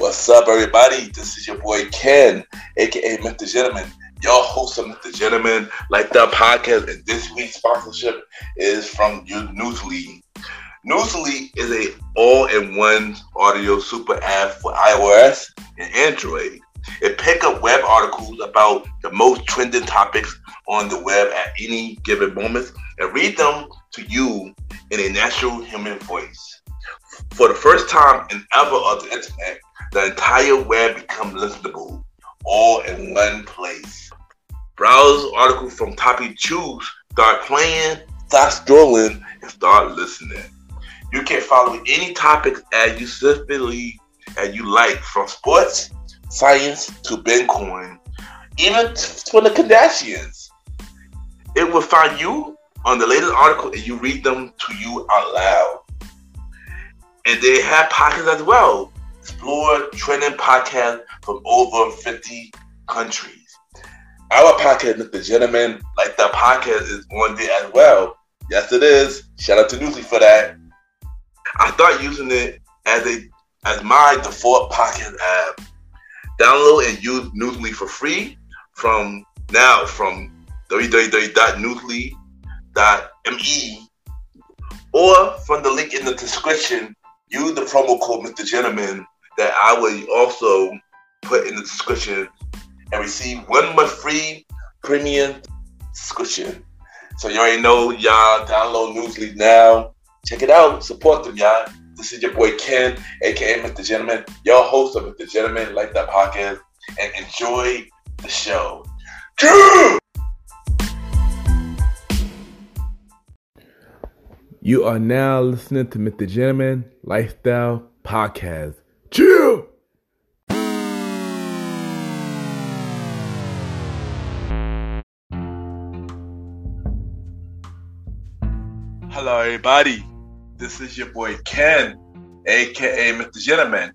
What's up, everybody? This is your boy Ken, aka Mr. Gentleman, your host of Mr. Gentleman Like That podcast. And this week's sponsorship is from Newsly. Newsly is a all-in-one audio super app for iOS and Android. It pick up web articles about the most trending topics on the web at any given moment and read them to you in a natural human voice. For the first time in ever on the internet, the entire web become listenable, all in one place. Browse articles from topic choose, start playing, start scrolling, and start listening. You can follow any topics as you specifically as you like, from sports, science to Bitcoin, even for the Kardashians. It will find you on the latest article and you read them to you out loud. And they have podcasts as well. Explore trending podcasts from over 50 countries. Our podcast, Mr. Gentleman, like that podcast is on there as well. Yes, it is. Shout out to Newsly for that. I start using it as a as my default podcast app. Download and use Newsly for free from now from www.newsly.me or from the link in the description. Use the promo code Mr. Gentleman that I will also put in the description and receive one month free premium subscription. So you already know, y'all download Newsly now. Check it out. Support them, y'all. This is your boy Ken, aka Mr. Gentleman, your host of Mr. Gentleman Like That podcast, and enjoy the show. You are now listening to Mr. Gentleman Lifestyle Podcast. Chill! Hello, everybody. This is your boy Ken, aka Mr. Gentleman,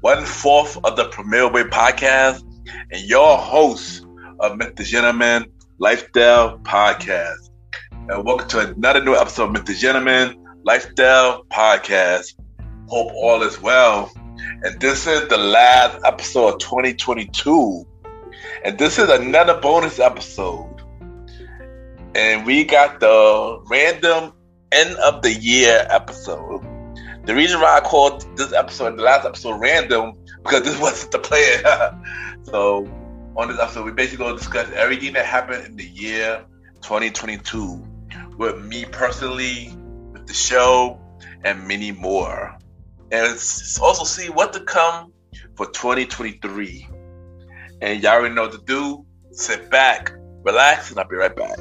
one fourth of the Premier Way podcast, and your host of Mr. Gentleman Lifestyle Podcast and welcome to another new episode of Mr. Gentleman Lifestyle Podcast. Hope all is well. And this is the last episode of 2022. And this is another bonus episode. And we got the random end of the year episode. The reason why I called this episode, the last episode, random, because this wasn't the plan. so on this episode, we basically going to discuss everything that happened in the year 2022 with me personally, with the show, and many more. And also see what to come for 2023. And y'all already know what to do. Sit back, relax, and I'll be right back.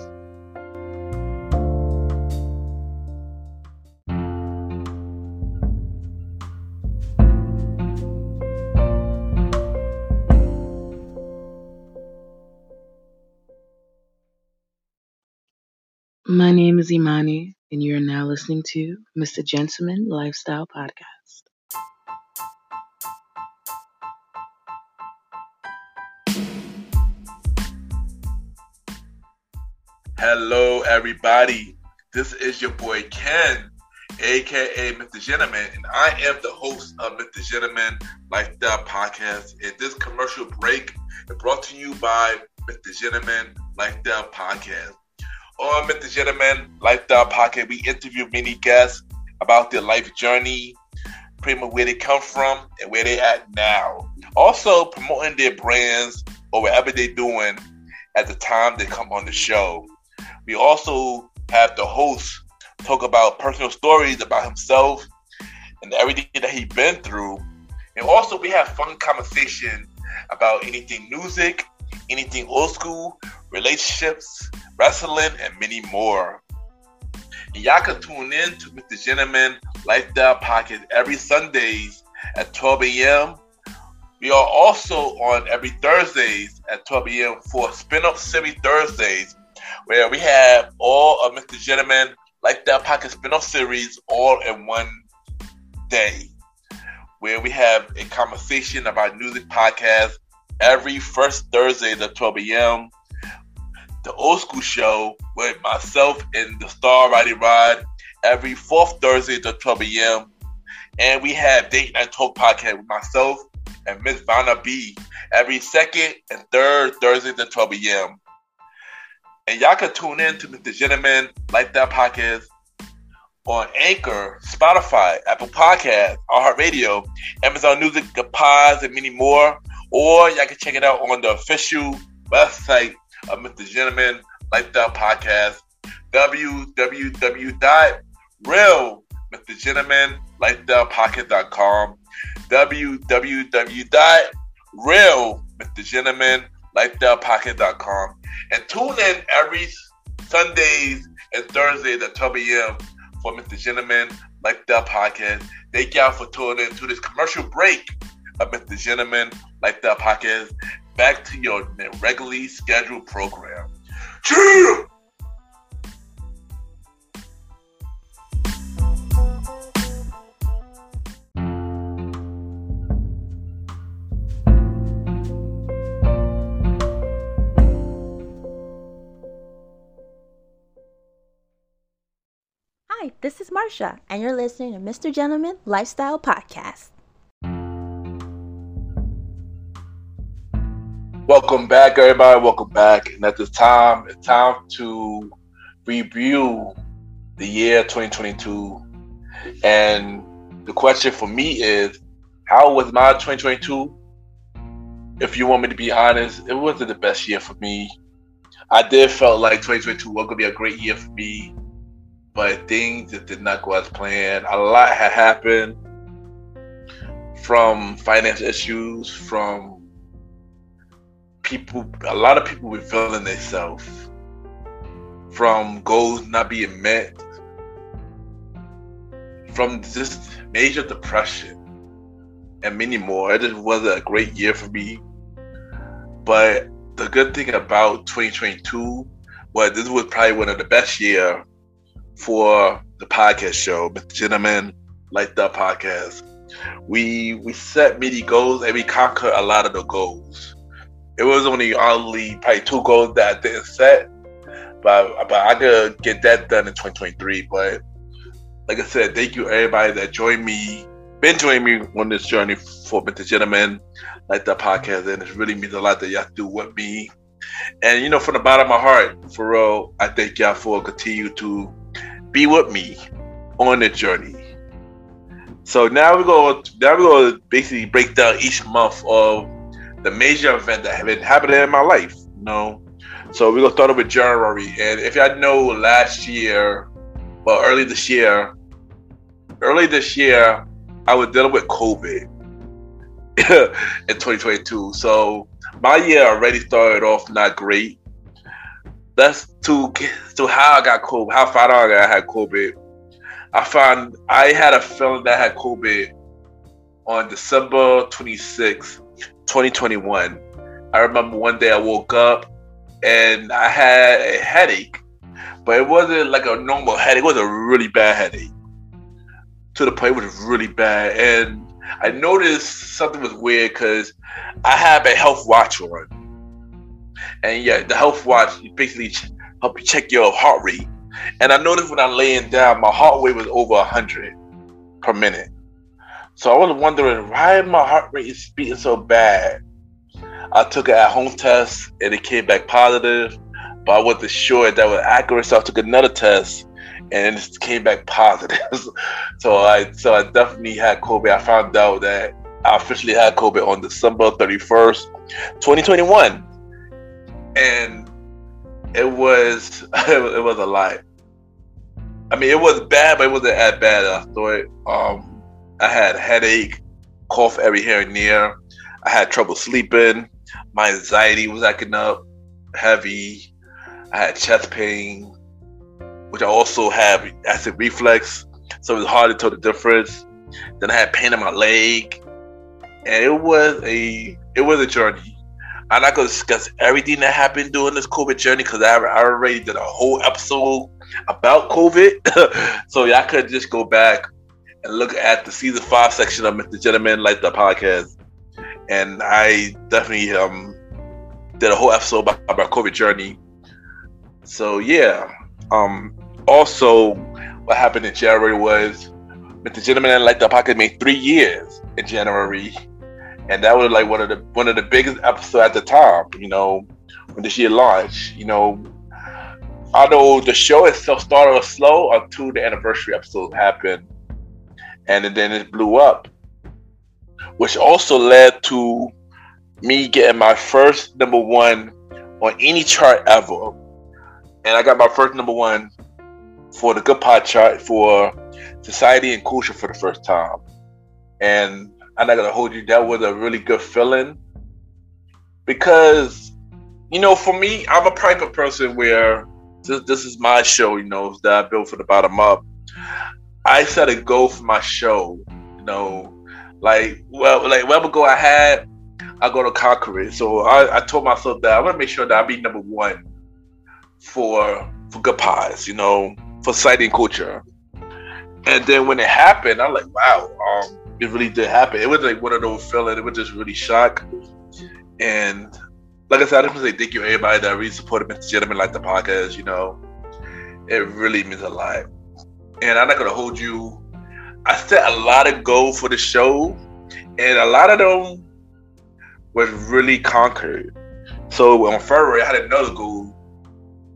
My name is Imani, and you are now listening to Mr. Gentleman Lifestyle Podcast. Hello, everybody. This is your boy Ken, aka Mr. Gentleman, and I am the host of Mr. Gentleman Lifestyle Podcast. And this commercial break is brought to you by Mr. Gentleman Lifestyle Podcast. On Mr. Gentleman Lifestyle Podcast, we interview many guests about their life journey, pretty much where they come from and where they at now. Also promoting their brands or whatever they're doing at the time they come on the show. We also have the host talk about personal stories about himself and everything that he's been through. And also we have fun conversation about anything music, anything old school, relationships, wrestling, and many more. And y'all can tune in to Mr. Gentleman Lifestyle Podcast every Sundays at 12 a.m. We are also on every Thursdays at 12 a.m. for Spin-Off Series Thursdays, where we have all of Mr. Gentleman Lifestyle Podcast spin-off series all in one day, where we have a conversation about music podcasts every first Thursday at 12 a.m the old school show with myself and the Star Riding Rod every fourth Thursday at 12 a.m. And we have Date Night Talk podcast with myself and Miss Vanna B every second and third Thursdays at 12 a.m. And y'all can tune in to Mr. Gentleman Like That Podcast on Anchor, Spotify, Apple Podcasts, iHeartRadio, Amazon Music, The Pods, and many more. Or y'all can check it out on the official website of Mr. Gentleman That Podcast, www.realmrgentlemanlifestylepodcast.com, www.realmrgentlemanlifestylepodcast.com, and tune in every Sundays and Thursdays at 12 a.m. for Mr. Gentleman Lifestyle Podcast. Thank y'all for tuning in to this commercial break of Mr. Gentleman Lifestyle Podcast. Back to your regularly scheduled program. Cheer! Hi, this is Marsha, and you're listening to Mr. Gentleman Lifestyle Podcast. Welcome back, everybody. Welcome back. And at this time, it's time to review the year 2022. And the question for me is, how was my 2022? If you want me to be honest, it wasn't the best year for me. I did felt like 2022 was gonna be a great year for me but things just did not go as planned. A lot had happened from finance issues, from people, a lot of people were feeling themselves, from goals not being met, from just major depression, and many more. It just wasn't a great year for me. But the good thing about 2022 was this was probably one of the best year for the podcast show, Mr. Gentleman Like That Podcast. We we set many goals and we conquered a lot of the goals. It was only only probably two goals that I didn't set, but but I could get that done in 2023. But like I said, thank you everybody that joined me, been joining me on this journey for Mr. Gentleman Like That Podcast, and it really means a lot that y'all do with me. And you know, from the bottom of my heart, for real, I thank y'all for continue to be with me on the journey. So now we go. Now we go basically break down each month of the major event that been happening in my life. You know, so we're gonna start off with January. And if y'all know, last year, well, early this year, early this year, I was dealing with COVID in 2022. So my year already started off not great that's to to how I got COVID, how far out I had COVID. I found I had a feeling that I had COVID on December 26, 2021. I remember one day I woke up and I had a headache, but it wasn't like a normal headache. It was a really bad headache to the point it was really bad. And I noticed something was weird because I have a health watch on and yeah, the health watch basically help you check your heart rate. And I noticed when I'm laying down, my heart rate was over 100 per minute. So I was wondering why my heart rate is beating so bad. I took an at-home test and it came back positive, but I wasn't sure that was accurate. So I took another test and it came back positive. so I so I definitely had COVID. I found out that I officially had COVID on December 31st, 2021 and it was it was a lot. I mean, it was bad, but it wasn't as bad as I thought. Um, I had headache, cough every here and there. I had trouble sleeping. My anxiety was acting up, heavy. I had chest pain, which I also have acid reflux, so it was hard to tell the difference. Then I had pain in my leg, and it was a it was a journey. I'm not gonna discuss everything that happened during this COVID journey because I, I already did a whole episode about COVID. so y'all could just go back and look at the season five section of Mr. Gentleman Like the podcast. And I definitely um did a whole episode about, about COVID journey. So yeah. Um also what happened in January was Mr. Gentleman Like the podcast made three years in January and that was like one of the one of the biggest episodes at the time. You know, when the year launched. You know, although the show itself started slow until the anniversary episode happened, and then it blew up, which also led to me getting my first number one on any chart ever. And I got my first number one for the Good Pod chart for Society and Culture for the first time. And I'm not gonna hold you, that was a really good feeling. Because, you know, for me, I'm a private person where this, this is my show, you know, that I built from the bottom up. I set a goal for my show, you know, like well, like whatever goal I had, I go to conquer it. So I, I told myself that I want to make sure that I be number one for for Good Pods, you know, for sighting culture. And then when it happened, I'm like, wow, um, it really did happen. It was like one of those feelings. It was just really shock. And like I said, I just want to say thank you everybody that really supported Mr. Gentleman like the podcast. You know, it really means a lot. And I'm not gonna hold you. I set a lot of goals for the show, and a lot of them was really conquered. So on February, I had another goal.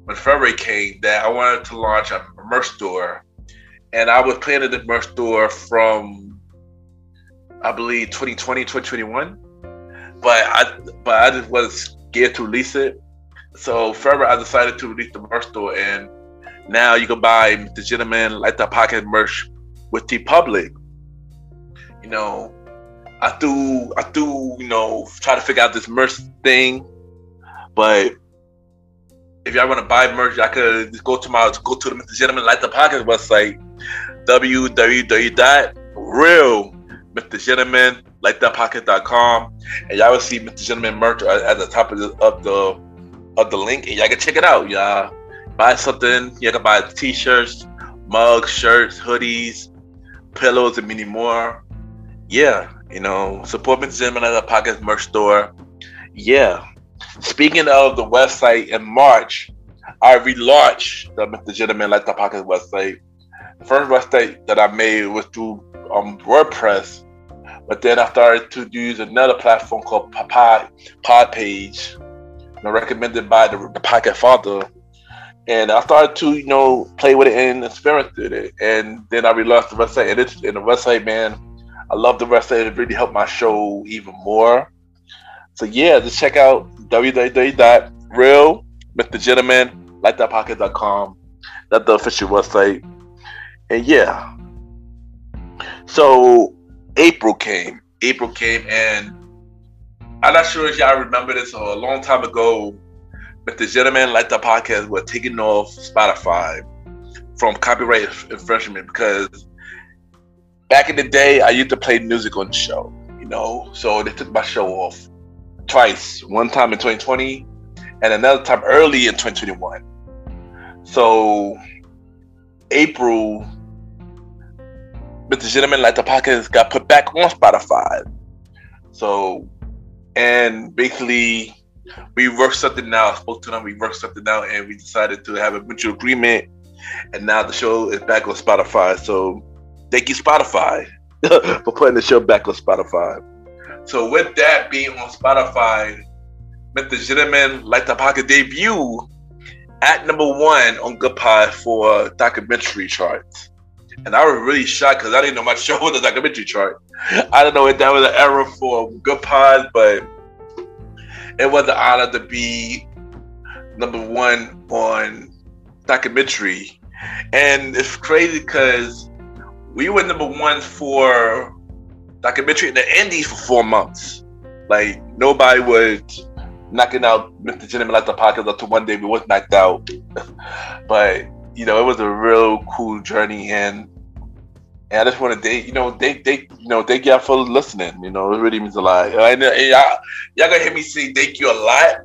When February came, that I wanted to launch a merch store, and I was planning the merch store from, I believe, 2020, 2021. But I, but I just was scared to release it. So February, I decided to release the merch store, and now you can buy the gentleman like the pocket merch with the public. You know, I do, I do, you know, try to figure out this merch thing. But if y'all want to buy merch, I could just go to my go to the Mr. Gentleman Like the Pocket website, www.realmrgentlemanlikethepodcast.com, and y'all will see Mr. Gentleman merch at the top of the of the of the link, and y'all can check it out. Y'all buy something. You can buy t-shirts, mugs, shirts, hoodies, pillows, and many more. Yeah, you know, support Mr. Gentleman at the Pocket merch store. Yeah. Speaking of the website in March, I relaunched the Mr. Gentleman Like the Pocket website. The first website that I made was through um, WordPress, but then I started to use another platform called Pod, Pod Page, recommended by the, the Pocket Father. And I started to, you know, play with it and experiment with it. And then I relaunched the website. And, it's, the website, man, I love the website. It really helped my show even more. So yeah, just check out www.real That's the official website. And yeah. So April came. April came and I'm not sure if y'all remember this or a long time ago, Mr. Gentleman like the podcast was taken off Spotify from copyright infringement because back in the day I used to play music on the show, you know. So they took my show off twice. One time in 2020 and another time early in 2021. So April, Mr. Gentleman Like the Podcast got put back on Spotify. So and basically we worked something out, spoke to them, we worked something out and we decided to have a mutual agreement and now the show is back on Spotify. So thank you Spotify for putting the show back on Spotify. So with that being on Spotify, Mr. Gentleman Like the Pocket debut at number one on Good for documentary charts. And I was really shocked because I didn't know my show was a documentary chart. I don't know if that was an error for Good Pod, but it was an honor to be number one on documentary. And it's crazy because we were number one for documentary in the Indies for four months. Like nobody was knocking out Mr. Gentleman like the podcast until one day we was knocked out. but you know, it was a real cool journey and and I just want to thank you know thank thank you know thank y'all for listening. You know, it really means a lot. And, and y'all y'all gonna hear me say thank you a lot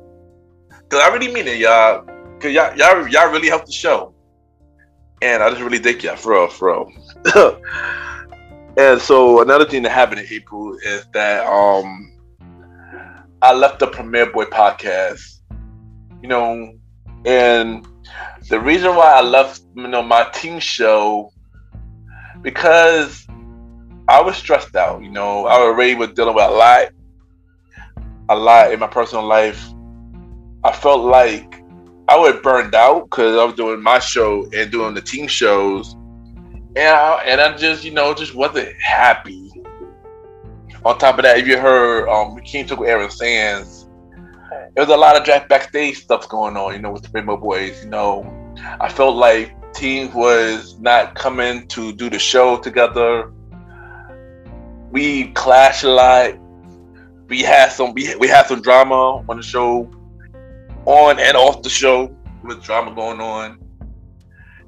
because I really mean it, y'all. Cause y'all y'all y'all really helped the show, and I just really thank y'all for real, for real. And so another thing that happened in April is that um I left the Premier Boy podcast. You know, and the reason why I left you know my team show because I was stressed out, you know, I already was dealing with a lot a lot in my personal life. I felt like I was burned out because I was doing my show and doing the team shows, and I, and I just you know just wasn't happy. On top of that, if you heard um, King took Aaron Sands, there was a lot of backstage stuff going on. You know, with the Rainbow Boys. You know, I felt like team was not coming to do the show together. We clashed a lot. We had some we, we had some drama on the show, on and off the show with drama going on.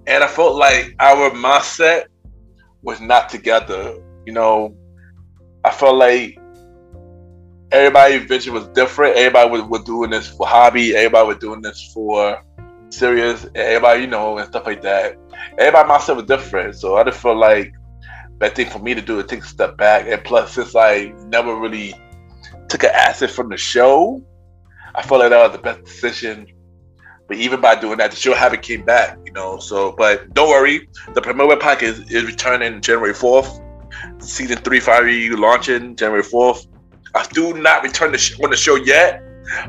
And I felt like our mindset was not together. You know, I felt like everybody's vision was different. Everybody was, was doing this for hobby. Everybody was doing this for serious. Everybody, you know, and stuff like that. Everybody myself is different, so I just felt like that thing for me to do is take a step back. And plus, since I never really took an asset from the show, I felt like that was the best decision. But even by doing that, the show haven't came back, you know. So, but don't worry, the Premier Pack is, is returning January fourth. Season three, you launching January fourth. I do not return the sh- on the show yet,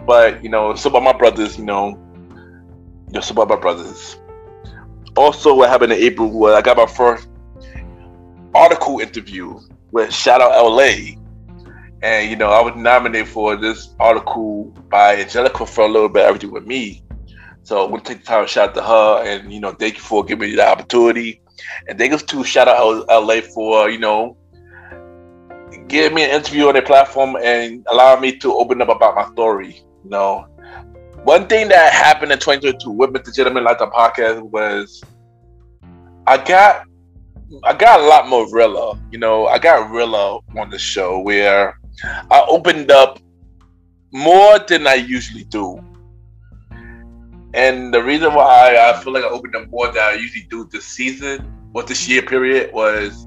but you know, some of my brothers, you know, your Suburban Brothers. Also, what happened in April was I got my first article interview with Shout Out LA. And, you know, I was nominated for this article by Angelica for a little bit, everything with me. So I'm going to take the time to shout out to her and, you know, thank you for giving me the opportunity. And thank you to Shout Out LA for, you know, giving me an interview on their platform and allowing me to open up about my story. You know, one thing that happened in 2022 with Mr. Gentleman Like the podcast was I got I got a lot more Rilla. You know, I got Rilla on the show where I opened up more than I usually do. And the reason why I feel like I opened up more than I usually do this season or this year period was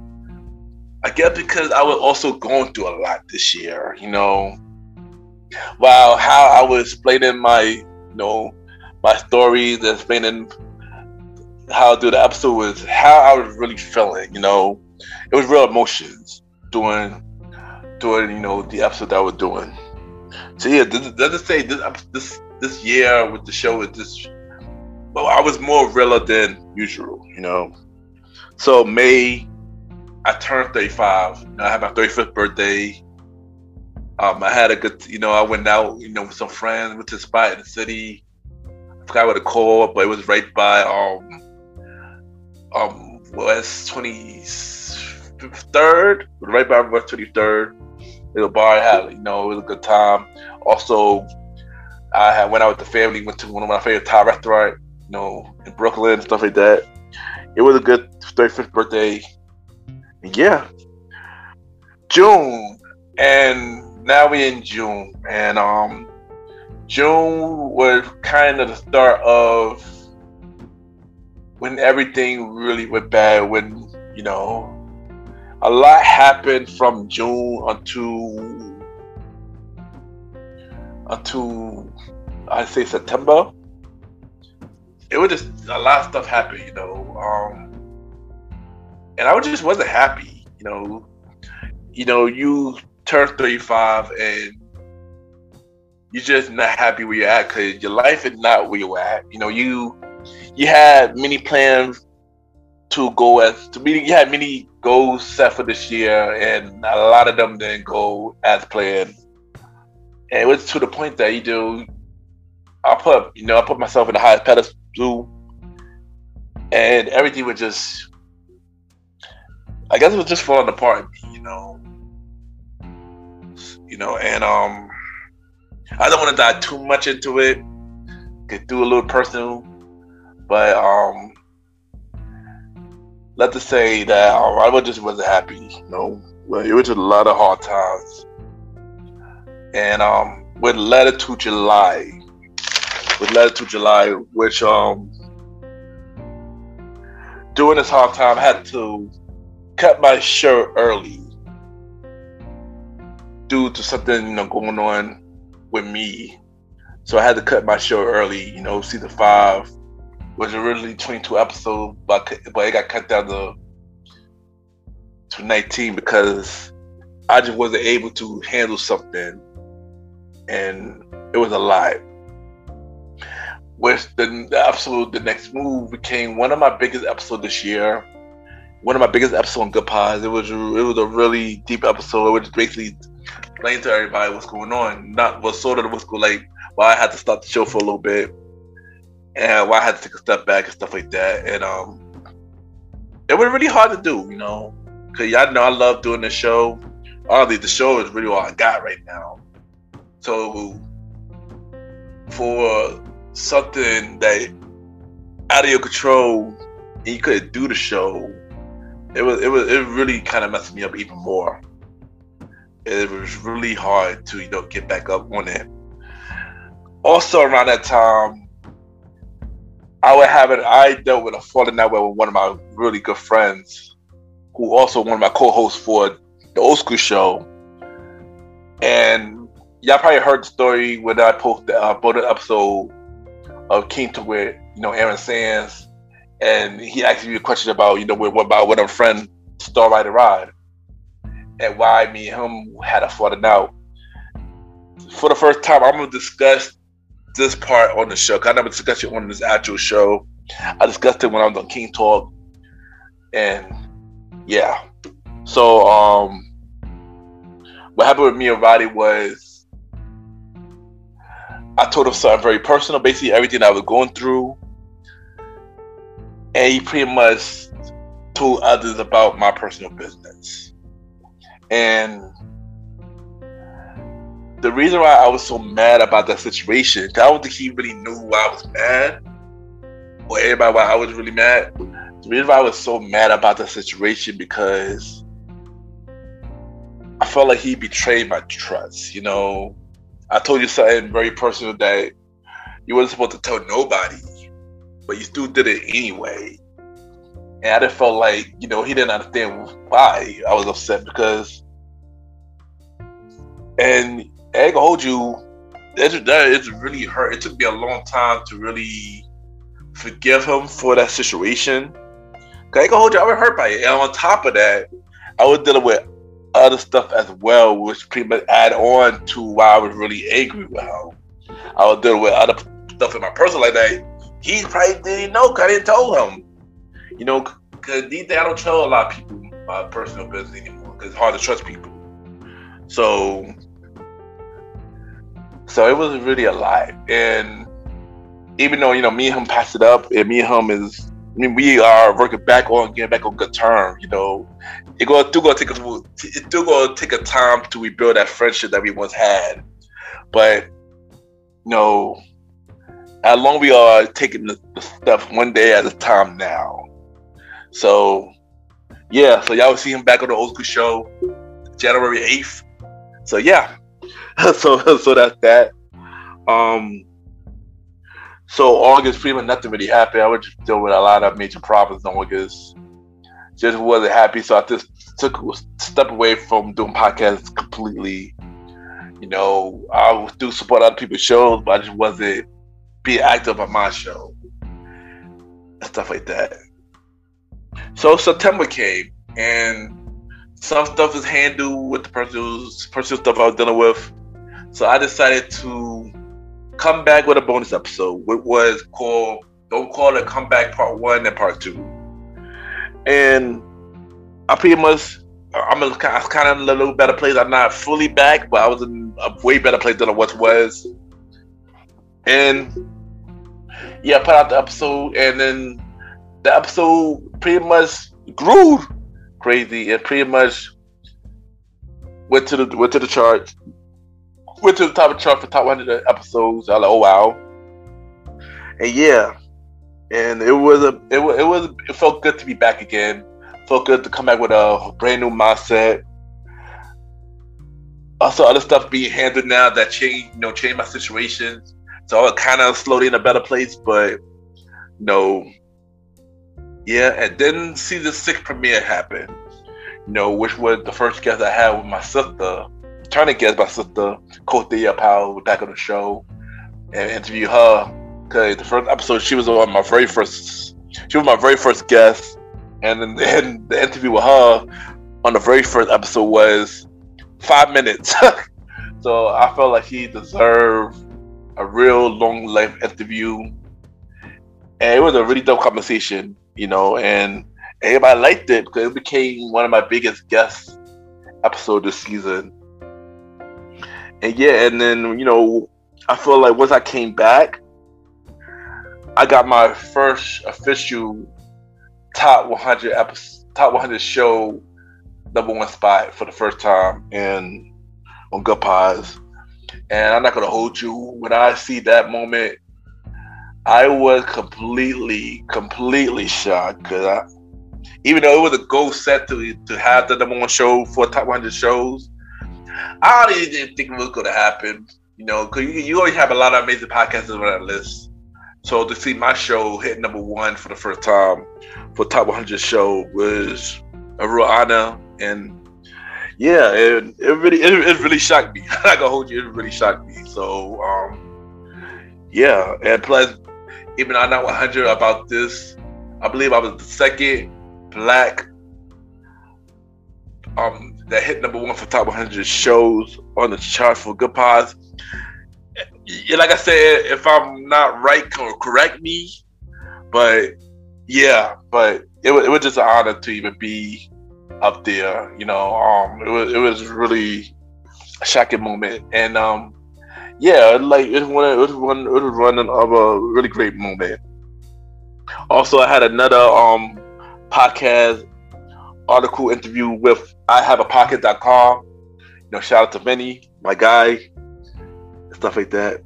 I guess because I was also going through a lot this year, you know. Wow, how I was explaining my, you know, my stories, explaining how do the episode was how I was really feeling, you know. It was real emotions doing doing, you know, the episode that I was doing. So yeah, does it say this this this year with the show is just well, I was more realer than usual, you know. So May, I turned 35. I had my 35th birthday. Um, I had a good, you know, I went out, you know, with some friends, went to a spot in the city. I forgot what it called, but it was right by um um West Twenty Third, right by West Twenty Third. Little bar I had, you know, it was a good time. Also, I had went out with the family, went to one of my favorite Thai restaurant, you know, in Brooklyn and stuff like that. It was a good 35th birthday. Yeah. June. And now we're in June. And um June was kind of the start of when everything really went bad, when, you know, a lot happened from June until until I say September. It was just a lot of stuff happened, you know. Um, and I just wasn't happy, you know. You know, you turn 35 and you're just not happy where you're at because your life is not where you're at. You know, you you had many plans to go as to me. You had many goals set for this year, and a lot of them didn't go as planned. And it was to the point that you do. I put you know I put myself in the highest pedestal, and everything was just. I guess it was just falling apart, you know. You know, and um, I don't want to dive too much into it. Get do a little personal, but um, let's just say that um, I just wasn't happy. You know, it was a lot of hard times, and um, with letter to July, with letter to July, which um, during this hard time, I had to cut my shirt early due to something you know going on with me. So I had to cut my show early. You know, season five was originally 22 episodes, but but it got cut down to to 19 because I just wasn't able to handle something and it was a lot. With the, the episode, the next move became one of my biggest episodes this year. One of my biggest episodes on Good Pods. It was it was a really deep episode. It was basically explain to everybody what's going on. Not what sort of what's going like why I had to stop the show for a little bit and why I had to take a step back and stuff like that. And um, it was really hard to do, you know, because y'all know I love doing the show. Honestly, the show is really all I got right now. So for something that out of your control and you couldn't do the show, it was it was it really kind of messed me up even more. It was really hard to you know get back up on it. Also around that time, I would have it. I dealt with a falling out with one of my really good friends, who also one of my co-hosts for the old school show. And y'all probably heard the story when I posted uh, the episode of King to where you know Aaron Sands, and he asked me a question about you know what about what a friend Star Rider Rod, and why me and him had a falling out. For the first time, I'm gonna discuss this part on the show. Cause I never discussed it on this actual show. I discussed it when I was on King Talk, and yeah. So um, what happened with me and Roddy was I told him something very personal, basically everything I was going through, and he pretty much told others about my personal business, and the reason why I was so mad about that situation, I don't think he really knew why I was mad, or everybody why I was really mad. The reason why I was so mad about that situation because I felt like he betrayed my trust. You know, I told you something very personal that you wasn't supposed to tell nobody, but you still did it anyway. And I just felt like, you know, he didn't understand why I was upset because and I can hold you. It's, it's really hurt. It took me a long time to really forgive him for that situation. I can hold you. I was hurt by it. And on top of that, I was dealing with other stuff as well, which pretty much add on to why I was really angry with him. I was dealing with other stuff in my personal life that he probably didn't know because I didn't tell him. You know, because these days I don't tell a lot of people my personal business anymore because it's hard to trust people. So so it was really a lot. And even though, you know, me and him passed it up and me and him is I mean, we are working back on getting back on good terms, you know. It go still gonna take us it still gonna take a time to rebuild that friendship that we once had. But you know, how long we are taking the, the stuff one day at a time now. So yeah, so y'all will see him back on the old school show January 8th. So yeah, so so that's that. Um. So August, pretty much nothing really happened. I was just dealing with a lot of major problems in August. Just wasn't happy, so I just took a step away from doing podcasts completely. You know, I do support other people's shows, but I just wasn't being active on my show stuff like that. So September came, and some stuff is handled with the personal personal stuff I was dealing with. So I decided to come back with a bonus episode, which was called Don't Call It Comeback Part One and Part Two. And I pretty much I'm in kind of in a little better place. I'm not fully back, but I was in a way better place than I once was. And yeah, I put out the episode, and then the episode pretty much grew crazy and pretty much went to the went to the chart went to the top of the chart for top 100 episodes. I was like, oh wow, and yeah, and it was a it was it was it felt good to be back again. Felt good to come back with a brand new mindset. Also, other stuff being handled now that changed, you know, changed my situation. So I was kind of slowly in a better place, but you know, yeah. And then season six premiere happened. You know, which was the first guest I had with my sister trying to get my sister Cothea Powell back on the show and interview her because the first episode she was on my very first she was my very first guest and then and the interview with her on the very first episode was five minutes So I felt like he deserved a real long life interview. And it was a really dope conversation, you know, and everybody liked it because it became one of my biggest guest episode this season. And yeah, and then you know, I feel like once I came back, I got my first official top 100 episode, top 100 show number one spot for the first time in on Good Pods. And I'm not gonna hold you. When I see that moment, I was completely, completely shocked because I, even though it was a goal set to to have the number one show for top 100 shows, I didn't even think it was going to happen. You know, because you, you always have a lot of amazing podcasts on that list. So to see my show hit number one for the first time for top 100 show was a real honor, and yeah, it, it really it, it really shocked me. Not gonna hold you, it really shocked me. So um, yeah, and plus, even I'm not 100 about this. I believe I was the second black um that hit number one for top 100 shows on the chart for Good Pods. Like I said, if I'm not right, correct me. But yeah, but it was, it was just an honor to even be up there. You know, um, it was it was really a shocking moment, and um, yeah, like it was one it was one it was one of a really great moment. Also, I had another um podcast article interview with I have a pocket.com. You know, shout out to Benny, my guy, stuff like that.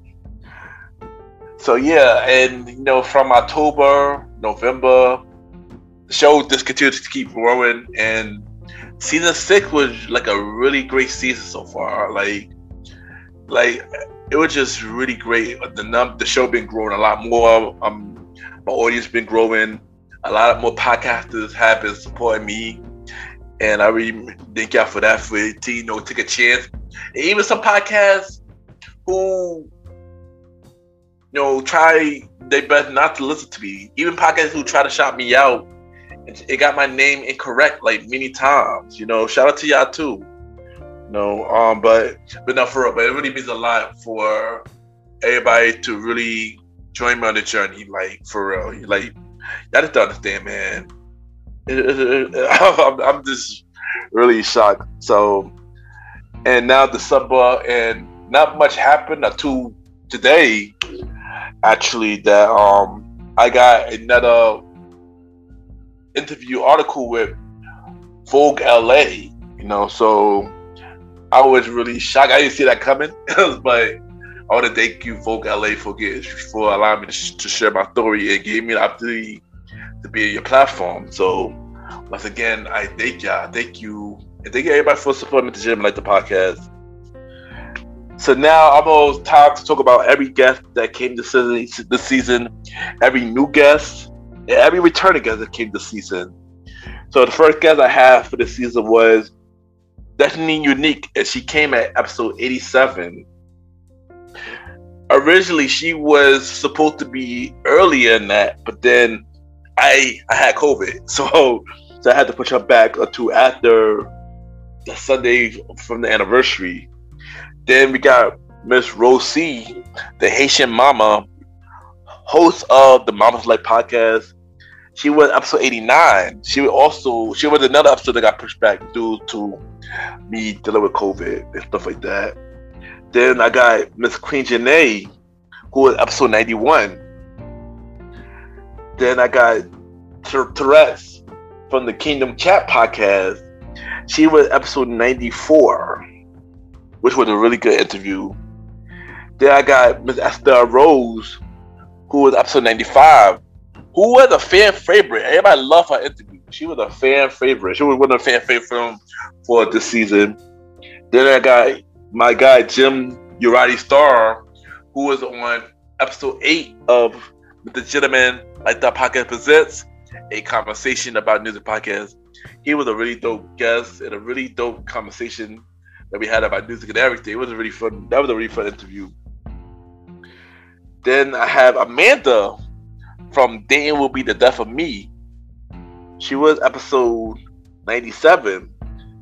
So yeah, and you know, from October, November, the show just continues to keep growing and season six was like a really great season so far. Like like it was just really great. The num the show been growing a lot more. Um my audience been growing. A lot more podcasters have been supporting me and I really thank y'all for that. For to you know, take a chance. And even some podcasts who you know try their best not to listen to me. Even podcasts who try to shout me out. It got my name incorrect like many times. You know, shout out to y'all too. Know, um, but but not for real. But it really means a lot for everybody to really join me on the journey. Like for real. Like y'all just understand, man I'm, I'm just really shocked. So, and now the subbar and not much happened until today. Actually, that um, I got another interview article with Voyage LA. You know, so I was really shocked. I didn't see that coming, but I want to thank you, Voyage LA, for getting, for allowing me to, to share my story and gave me the opportunity to be on your platform. So once again, I thank y'all. Thank you. And thank you everybody for supporting the gym like the podcast. So now I'm almost time to talk about every guest that came this season, this season, every new guest, and every returning guest that came this season. So the first guest I have for this season was Destiny Unique, and she came at episode 87. Originally, she was supposed to be earlier in that, but then I I had COVID, so so I had to push her back to after the Sunday from the anniversary. Then we got Miss Rosie, the Haitian mama, host of the Mama's Life podcast. She was episode 89. She was also she was another episode that got pushed back due to me dealing with COVID and stuff like that. Then I got Miss Queen Janae, who was episode 91. Then I got Therese from the Kingdom Chat podcast. She was episode 94, which was a really good interview. Then I got Miss Esther Rose, who was episode 95, who was a fan favorite. Everybody loved her interview. She was a fan favorite. She was one of the fan favorite for this season. Then I got my guy Jim Urati Star, who was on episode 8 of The Gentleman Like That Podcast Presents a conversation about music podcast. He was a really dope guest and a really dope conversation that we had about music and everything. It was a really fun. That was a really fun interview. Then I have Amanda from Dating Will Be the Death of Me. She was episode 97.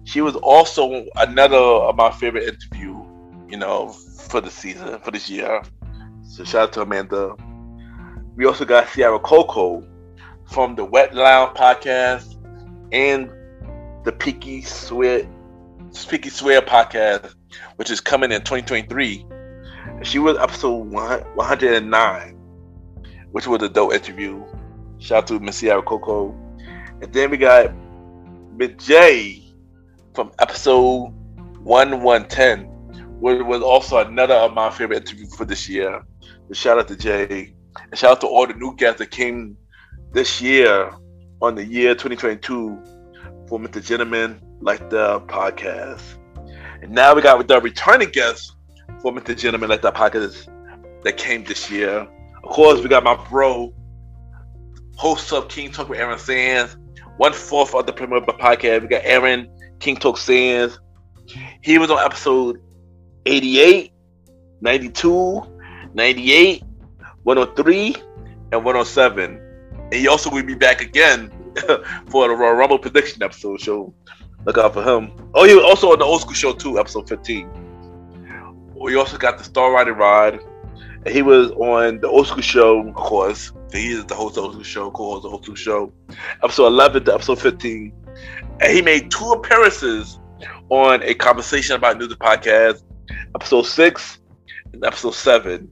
She was also another of my favorite interview you know, for the season, for this year. So shout out to Amanda. We also got Sierra Coco from the Wet Lounge podcast and the Peaky Sweat Peaky Swear podcast, which is coming in 2023. She was episode 109, which was a dope interview. Shout out to Miss Sierra Coco. And then we got Miss J from episode 1110, which was also another of my favorite interviews for this year. So shout out to Jay. And shout out to all the new guests that came this year on the year 2022 for Mr. Gentleman Lifestyle Podcast. And now we got with the returning guests for Mr. Gentleman Lifestyle Podcast that came this year. Of course, we got my bro, host of King Talk with Aaron Sands, one fourth of the Premier Podcast. We got Aaron King Talk Sands. He was on episode 88, 92, 98, 103, and 107. And he also will be back again for the Royal Rumble prediction episode. So look out for him. Oh, he was also on the Old School Show too, episode 15. We also got the Star Riding Rod. He was on the Old School Show, of course. He is the host of the Show, co-host the Old School Show. Episode 11 to episode 15. And he made two appearances on a conversation about music podcast, episode six and episode seven.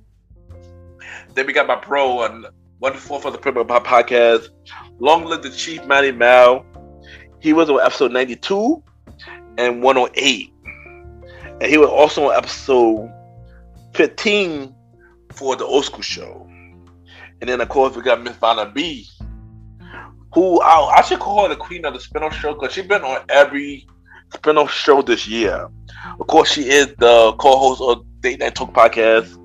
Then we got my bro on one fourth of the Premier podcast. Long live the Chief Manny Mal. He was on episode 92 and 108. And he was also on episode 15 for the Old School Show. And then, of course, we got Miss Vanna B, who I, I should call her the queen of the spin-off show because she's been on every spin-off show this year. Of course, she is the co-host of Date Night Talk podcast.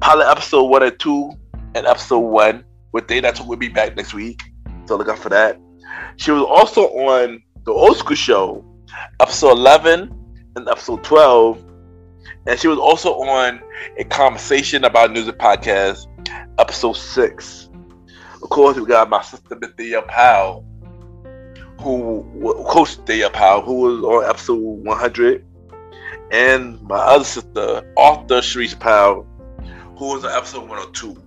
Pilot episode one and two, and episode one with Date Night Talk will be back next week. So look out for that. She was also on the Old School Show, episode eleven and episode twelve, and she was also on a conversation about music podcast, episode six. Of course, we got my sister Bethia Powell, who coached Thea Powell, who was on episode 100, and my other sister, Arthur Sharice Powell, who was on episode 102.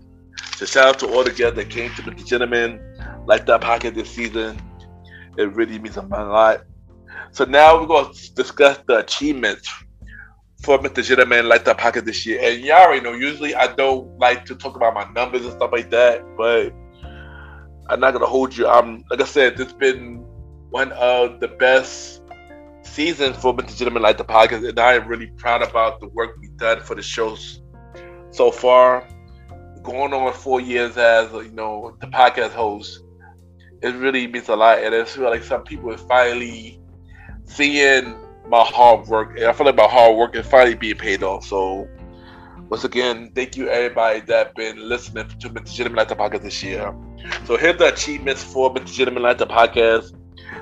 So shout out to all the guests that came to the gentleman like that pocket this season. It really means a lot. So now we're going to discuss the achievements for Mr. Gentleman like that pocket this year. And y'all already know, usually I don't like to talk about my numbers and stuff like that, but I'm not gonna hold you. I'm like I said, it's been one of the best seasons for Mr. Gentleman Lifestyle Podcast, and I am really proud about the work we've done for the shows so far. Going on four years as you know the podcast host, it really means a lot, and it's like some people are finally seeing my hard work, and I feel like my hard work is finally being paid off. So once again, thank you everybody that been listening to Mr. Gentleman Lifestyle Podcast this year. So here's the achievements for Mr. Gentleman Lifestyle Podcast.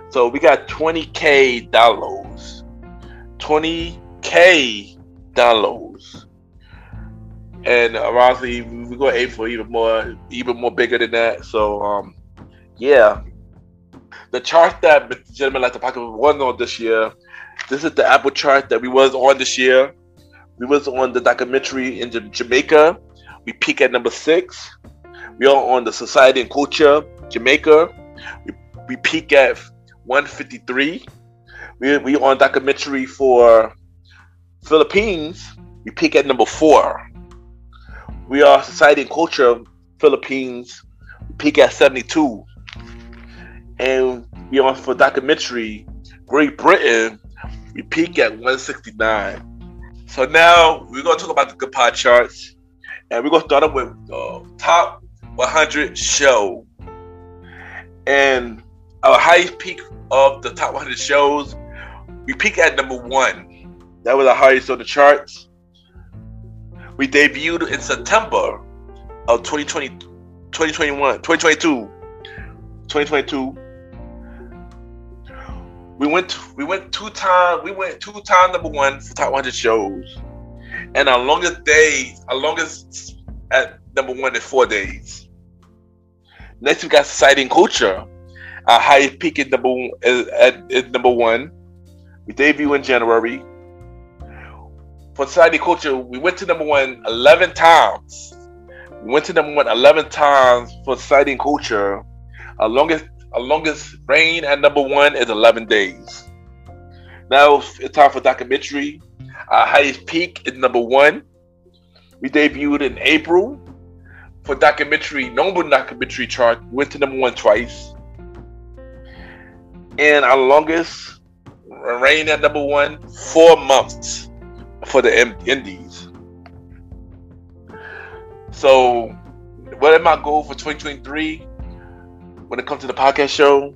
So we got 20k downloads, 20k downloads, and obviously we're gonna aim for even more, even more bigger than that. So um, yeah, the chart that Mr. Gentleman Lifestyle Podcast was on this year. This is the Apple chart that we was on this year. We was on the documentary in Jamaica. We peak at number six. We are on the Society and Culture Jamaica. We, we peak at 153. We we on documentary for Philippines. We peak at number four. We are Society and Culture Philippines. We peak at 72. And we are on for documentary Great Britain. We peak at 169. So now we're gonna talk about the good pod charts, and we're gonna start up with uh, top 100 show. And our highest peak of the top 100 shows, we peak at number one. That was the highest on the charts. We debuted in September of 2020, 2021, 2022, 2022. We went, we went two times, we went two times number one for top 100 shows. And our longest days, our longest at number one is four days. Next, we got Society and Culture. Our highest peak is number is, at is number one. We debut in January. for society and culture, we went to number one 11 times. We went to number one 11 times for society and culture. Our longest, our longest reign at number one is 11 days. Now it's time for documentary. Our highest peak is number one. We debuted in April for documentary, number documentary chart. Went to number one twice. And our longest reign at number one, four months for the Indies. So, what am my goal for 2023 when it comes to the podcast show?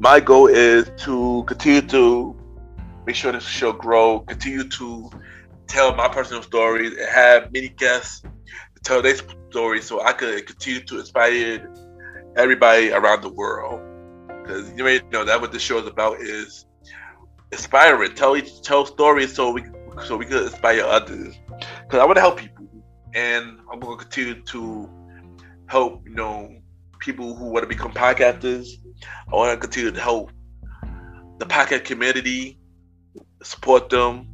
My goal is to continue to make sure this show grow, continue to tell my personal stories, and have many guests tell their stories, so I could continue to inspire everybody around the world. Because you may know that what this show is about is inspiring. Tell each, tell stories so we so we could inspire others. Because I want to help people, and I'm going to continue to help you know people who want to become podcasters. I want to continue to help the podcast community, support them.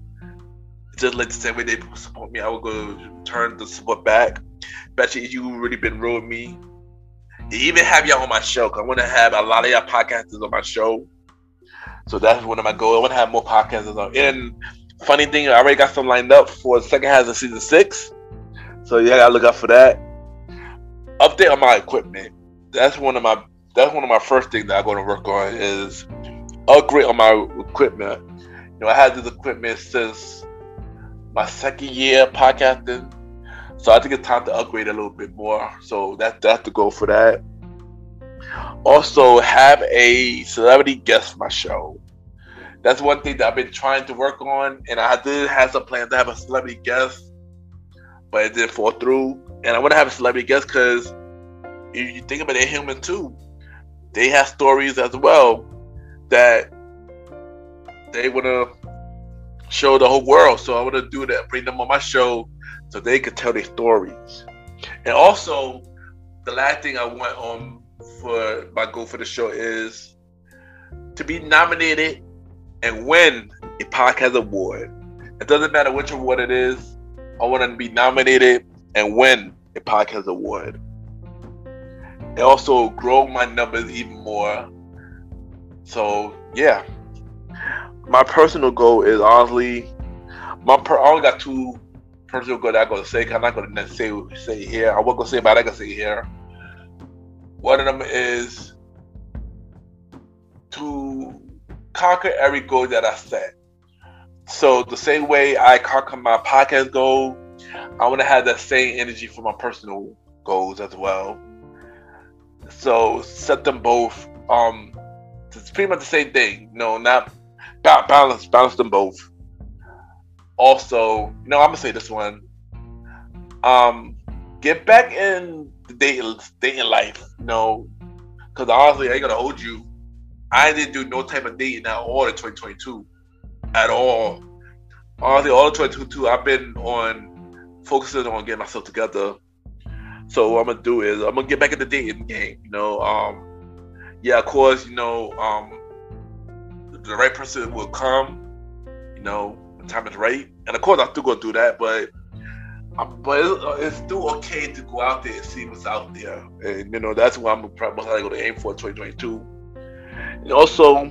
Just like the same way they support me, I will go turn the support back. Especially you really been real with me. even have y'all on my show. I want to have a lot of y'all podcasters on my show. So that's one of my goals. I want to have more podcasters on. And funny thing, I already got some lined up for the second half of season six. So yeah, I look out for that. Update on my equipment. That's one of my that's one of my first things that I'm gonna work on is upgrade on my equipment. You know, I had this equipment since my second year podcasting. So I think it's time to upgrade a little bit more. So that that's the goal for that. Also, have a celebrity guest for my show. That's one thing that I've been trying to work on, and I did have some plans to have a celebrity guest, but it didn't fall through. And I want to have a celebrity guest because if you think about it, human too. They have stories as well that they want to show the whole world. So I want to do that, bring them on my show so they could tell their stories. And also, the last thing I want on for my goal for the show is to be nominated and win a podcast award. It doesn't matter which award it is. I want to be nominated and win a podcast award. And also grow my numbers even more. So yeah, my personal goal is honestly, my per- I only got two personal goals that I'm gonna say. I'm not gonna necessarily say here. I won't gonna say, but I can say here. One of them is to conquer every goal that I set. So the same way I conquer my podcast goal, I want to have that same energy for my personal goals as well. So set them both. Um, it's pretty much the same thing. No, not balance. Balance them both. Also, you know, I'm gonna say this one. Um, get back in the dating dating life. You know, because honestly, I ain't gonna hold you. I didn't do no type of dating at all in 2022, at all. Honestly, all of 2022, I've been on focusing on getting myself together. So what I'm gonna do is I'm gonna get back in the dating game. You know, um, yeah, of course, you know, um, the right person will come. You know, the time is right, and of course, I'm still gonna do that, but. Um, but it's, it's, still okay to go out there and see what's out there, and you know that's what I'm probably going to aim for 2022 and also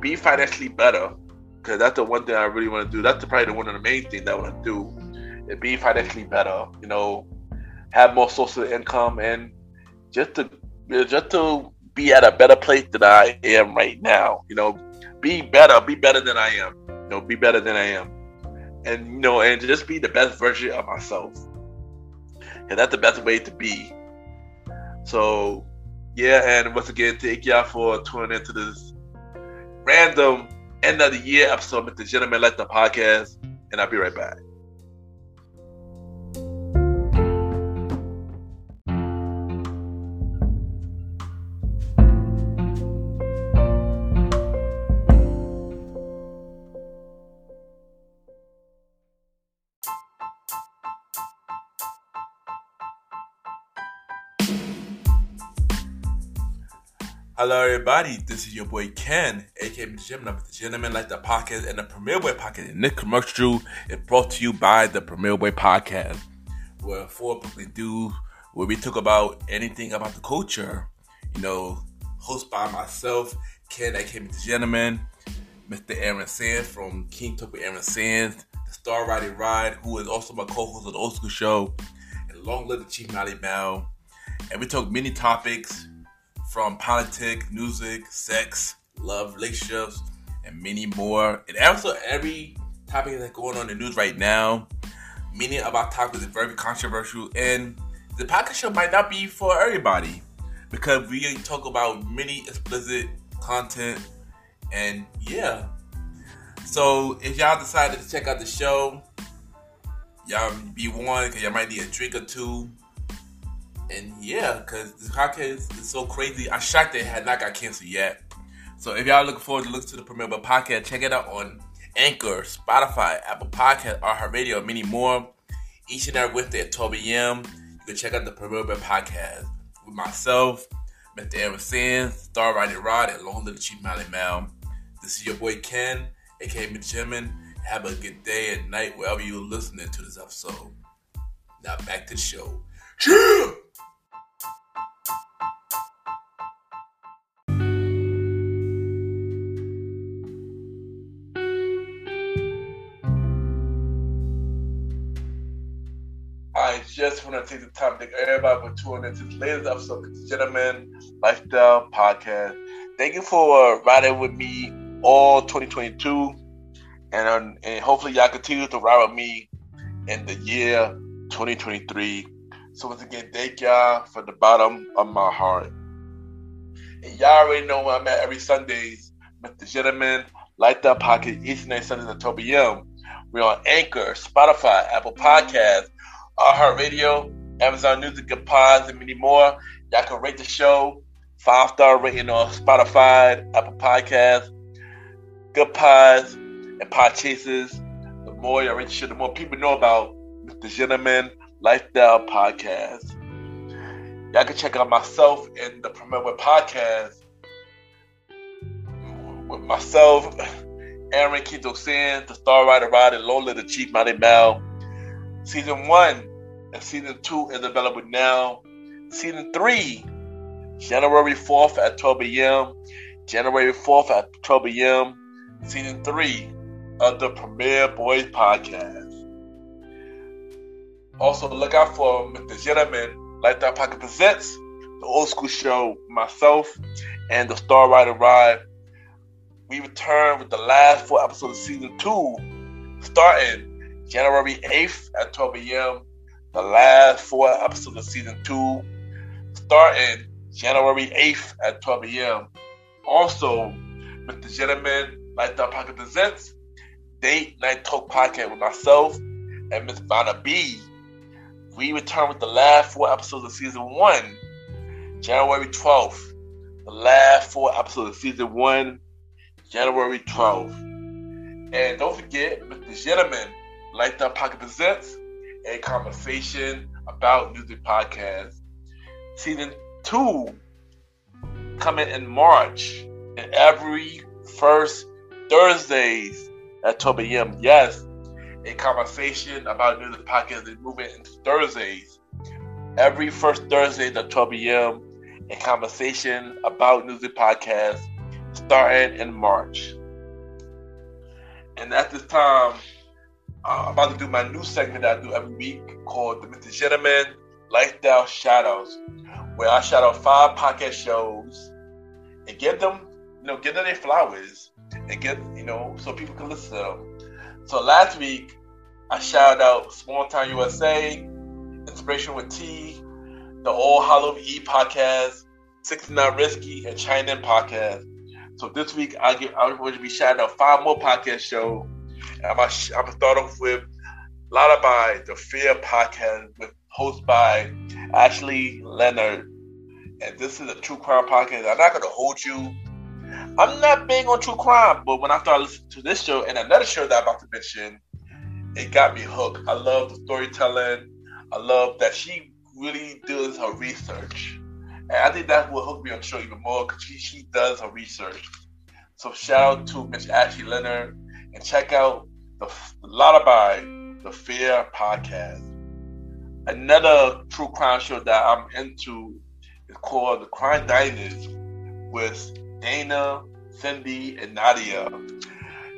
be financially better because that's the one thing I really want to do. That's probably the one of the main things that I want to do. Be financially better. You know, have more sources of income and just to just to be at a better place than I am right now. You know, be better, be better than I am. You know, be better than I am, and you know, and just be the best version of myself. And that's the best way to be. So yeah, and once again, thank y'all for tuning into this random end of the year episode with the Gentleman Let the podcast, and I'll be right back. Hello, everybody. This is your boy Ken, aka the Gentleman, the Gentleman Like the Podcast, and the Premier Boy Podcast. And this commercial is brought to you by the Premier Boy Podcast, where four we do where we talk about anything about the culture. You know, hosted by myself, Ken, aka the Gentleman, Mr. Aaron Sands from King Talk with Aaron Sands, the Star Riding Ride, who is also my co-host of the Old School Show, and Long Live the Chief Molly Bell. And we talk many topics from politics, music, sex, love, relationships, and many more. And also every topic that's going on in the news right now. Many of our topics is very controversial, and the podcast show might not be for everybody because we talk about many explicit content, and yeah. So if y'all decided to check out the show, y'all be warned because y'all might need a drink or two and yeah, because this podcast is so crazy. I'm shocked it had not got canceled yet. So if y'all are looking forward to listen to the premiere of podcast, check it out on Anchor, Spotify, Apple Podcast, our Radio, many more. Each and every Wednesday at 12 a.m. You can check out the premiere of podcast with myself, Mr. Aaron Sands, Star Riding Rod, and Long Little Chief Molly Mal. This is your boy Ken, aka Benjamin. Have a good day and night wherever you're listening to this episode. Now back to the show. Yeah! Just want to take the time to thank everybody for tuning into the latest episode of the Gentleman Lifestyle Podcast. Thank you for uh, riding with me all 2022, and um, and hopefully y'all continue to ride with me in the year 2023. So once again, thank y'all from the bottom of my heart. And y'all already know where I'm at every Sundays, Mr. Gentleman Lifestyle Podcast, Eastern Night Sundays at 12 p.m. We're on Anchor, Spotify, Apple Podcasts iHeartRadio, Amazon Music, and Pods, and many more. Y'all can rate the show. Five star rating on Spotify, Apple Podcasts, Good Pods, and Podchasers. The more y'all rate the show, the more people know about Mr. Gentleman Lifestyle Podcast. Y'all can check out myself in the Premier Podcast with myself, Aaron Quinto Sands, the Star Rider Rider, Lola, the Chief Mighty Mal. Season one and season two is available now. Season three, January 4th at 12 a.m. January 4th at 12 a.m. Season three of the Premier Boys podcast. Also, look out for Mr. Gentleman Lifestyle Pocket Presents, the old school show, myself, and the Star Rider Ride. We return with the last four episodes of season two, starting January 8th at 12 a.m. The last four episodes of season two, starting January 8th at 12 a.m. Also, Mr. Gentleman Lifestyle Pocket presents Date Night Talk Podcast with myself and Miss Vanna B. We return with the last four episodes of season one, January 12th. The last four episodes of season one, January 12th. And don't forget, Mr. Gentleman Lifestyle Pocket Presents, a conversation about music podcast. Season two coming in March, and every first Thursdays at 12 a.m. Yes, a conversation about music podcast is moving into Thursdays. Every first Thursday at 12 a.m. A conversation about music podcast starting in March. And at this time, uh, I'm about to do my new segment that I do every week called the Mr. Gentleman Lifestyle Shadows, where I shout out five podcast shows and give them, you know, give them their flowers and get, you know, so people can listen to them. So last week, I shout out Small Town USA, Inspiration with T, the All Hollow E podcast, 69 Risky, and China podcast. So this week, I get I'm going to be shouting out five more podcast shows I'm gonna, I'm start off with Lullaby, the Fear podcast, with host by Ashley Leonard. And this is a true crime podcast. I'm not gonna hold you. I'm not big on true crime, but when I started listening to this show and another show that I'm about to mention, it got me hooked. I love the storytelling. I love that she really does her research. And I think that will hook me on the show even more because she, she does her research. So shout out to Miss Ashley Leonard and check out the, Lullaby, the Fear podcast. Another true crime show that I'm into is called The Crime Diners with Dana, Cindy, and Nadia.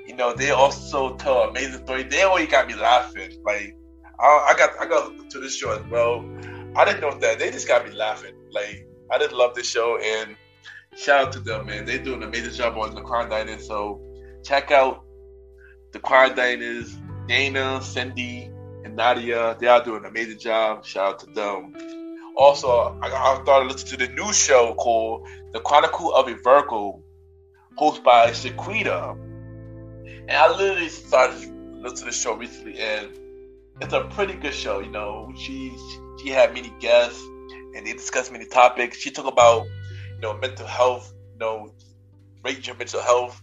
You know, they also tell amazing stories. They always got me laughing. Like I, I got I got to this show as well. I didn't know that. They just got me laughing. Like I just love this show and shout out to them, man. They do an amazing job on the Crime Diners. So check out the Crime Diners, Dana, Cindy, and Nadia. They are doing an amazing job. Shout out to them. Also, I, I started listening to the new show called The Chronicle of a Virgo, hosted by Shaquita. And I literally started listening to the show recently, and it's a pretty good show. You know, she she had many guests, and they discussed many topics. She talked about you know mental health, you know, rate your mental health,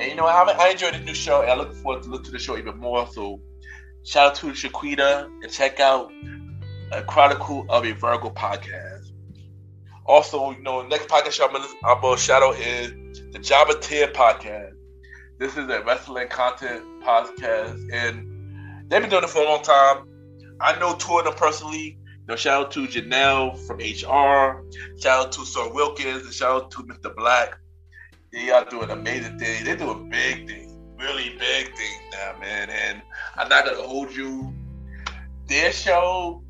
and you know I, I enjoyed the new show, and I look forward to look to the show even more. So shout out to Shaquita and check out a Chronicle of a Virgo podcast. Also, you know, next podcast I'm gonna, I'm gonna shout out is the Jabba Tier podcast. This is a wrestling content podcast, and they've been doing it for a long time. I know two of them personally. You know, shout out to Janelle from HR. Shout out to Sir Wilkins, and shout out to Mr. Black. They are doing amazing things. They're doing big things, really big things now, man. And I'm not gonna hold you. Their show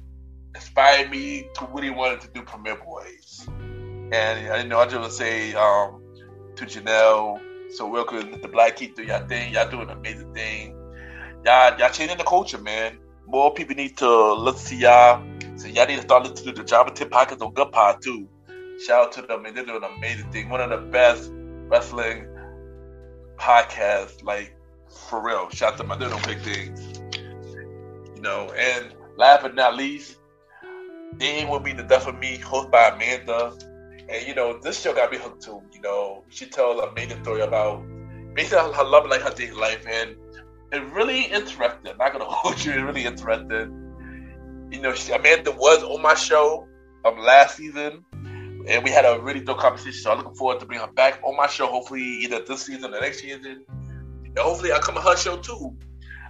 inspired me to really wanted to do Premiere Boys. And I know I just want to say um, to Janelle, so welcome the Black Keep do y'all thing. Y'all doing amazing thing. Y'all, y'all changing the culture, man. More people need to look to y'all. So y'all need to start listening to the Java Tip Podcast on Good Pod too. Shout out to them, they're doing an amazing thing. One of the best wrestling podcast. like for real. Shout out to them, they're doing big things. You know, and last but not least, then will be the death of me, hosted by Amanda. And you know, this show got me hooked too. You know, she an amazing story about basically her love life, her dating life, and it really interesting. Not gonna hold you, it really interesting. You know, she, Amanda was on my show um last season, and we had a really dope conversation. So I'm looking forward to bring her back on my show. Hopefully, either this season or next season. And hopefully, I'll come on her show too.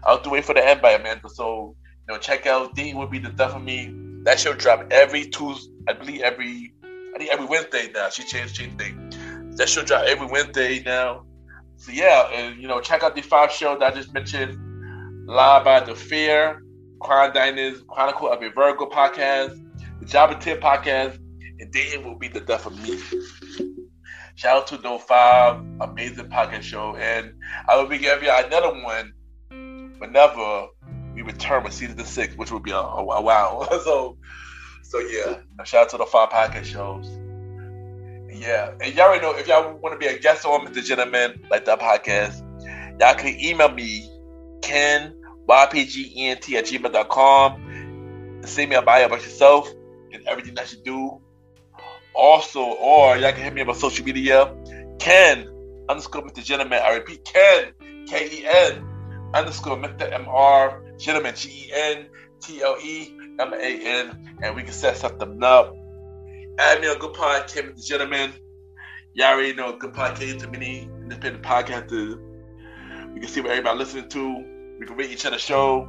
I'll to wait for the end by Amanda. So you know, check out Dean will be the death of me. That show drop every Tuesday, I believe every I think every Wednesday now. She changed changed thing. That show drop every Wednesday now. So yeah, and you know, check out the five shows that I just mentioned. Live by the Fear, Crime Diners, Chronicle of a Virgo podcast, the Jabba Tip podcast, and then will be the death of me. Shout out to those five amazing podcast show, and I will be giving you another one whenever we return with season six, which will be a, a, a wow. so, so yeah, shout out to the five podcast shows. Yeah, and y'all already know if y'all want to be a guest on Mr. Gentleman, like that podcast, y'all can email me, Ken, YPGENT at gmail.com. Send me a bio about yourself and everything that you do. Also, or y'all can hit me up on social media, Ken underscore Mr. Gentleman. I repeat, Ken, K E N underscore Mr. M R Gentleman, G E N T L E M A N, and we can set something up. Add me on Good Pod, Ken Mr. Gentleman. Y'all already know Good Pod, K to many independent podcasters. We can see what everybody listening to. We can rate each other's show,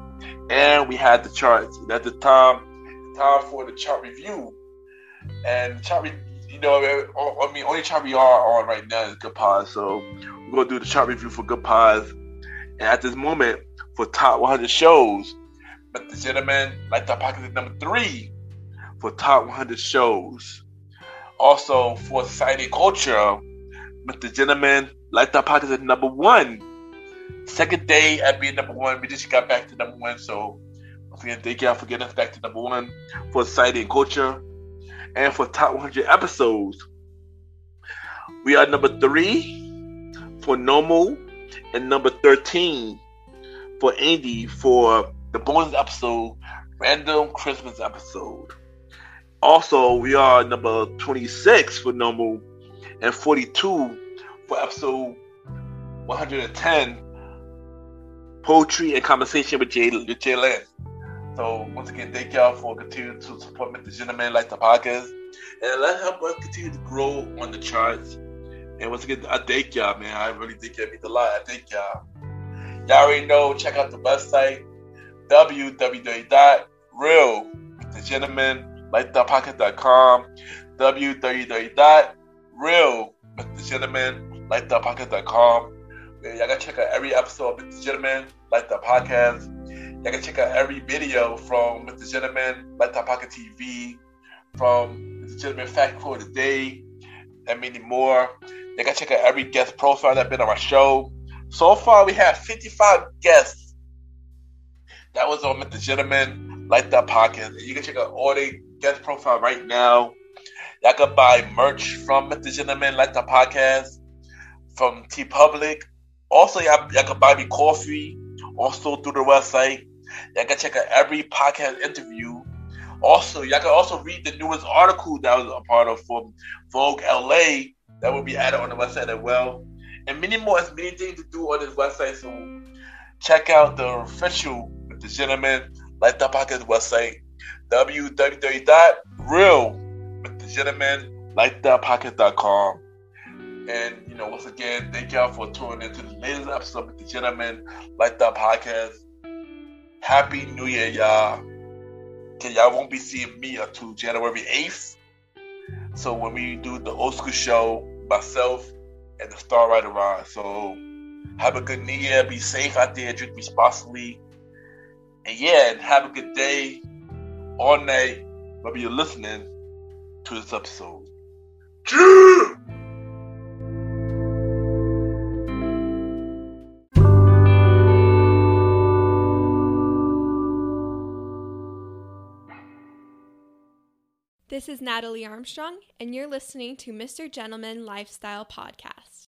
and we had the charts. And at the time, time for the chart review. And chart, you know, I mean, only chart we are on right now is Good Pod. So we're gonna do the chart review for Good Pods. And at this moment, for top 100 shows, but the gentleman like that pocket is number three for top 100 shows. Also for society culture, Mr. Gentleman like that pocket is number one. Second day at being number one, we just got back to number one. So again, thank y'all for getting us back to number one for society and culture. And for top 100 episodes, we are number three for normal and number 13 for Indie for the bonus episode, random Christmas episode. Also, we are number 26 for normal and 42 for episode 110, poetry and conversation with Jay, with Jay Lynn. So once again, thank y'all for continuing to support Mr. Gentleman Lifestyle Podcast, and let help us uh, continue to grow on the charts. And once again, I thank y'all, man. I really think it means a lot. I thank y'all. Y'all already know. Check out the website www.realthegentlemanlikethepodcast.com www.realthegentlemanlikethepodcast.com Y'all gotta check out every episode of Mr. Gentleman Lifestyle Podcast. Y'all can check out every video from Mr. Gentleman Lifestyle Podcast TV, from Mr. Gentleman Fact for the Day, and many more. Y'all can check out every guest profile that's been on our show. So far, we have 55 guests that was on Mr. Gentleman Like That. And you can check out all the guest profile right now. Y'all can buy merch from Mr. Gentleman Like That Podcast from TeePublic. Also, y'all, y'all can buy me coffee also through the website. Y'all can check out every podcast interview. Also, y'all can also read the newest article that was a part of from Voyage LA that will be added on the website as well. And many more, as many things to do on this website. So check out the official the gentleman Lifestyle Podcast website www.real with the like the podcast.com. And you know, once again, thank y'all for tuning into the latest episode of the Gentleman Like That podcast. Happy New Year, y'all. Okay, y'all won't be seeing me until January 8th. So when we do the old school show, myself and the Star Rider Ron. So have a good New Year. Be safe out there. Drink responsibly. And yeah, and have a good day all night. Whether you're listening to this episode. Yeah! This is Natalie Armstrong, and you're listening to Mr. Gentleman Lifestyle Podcast.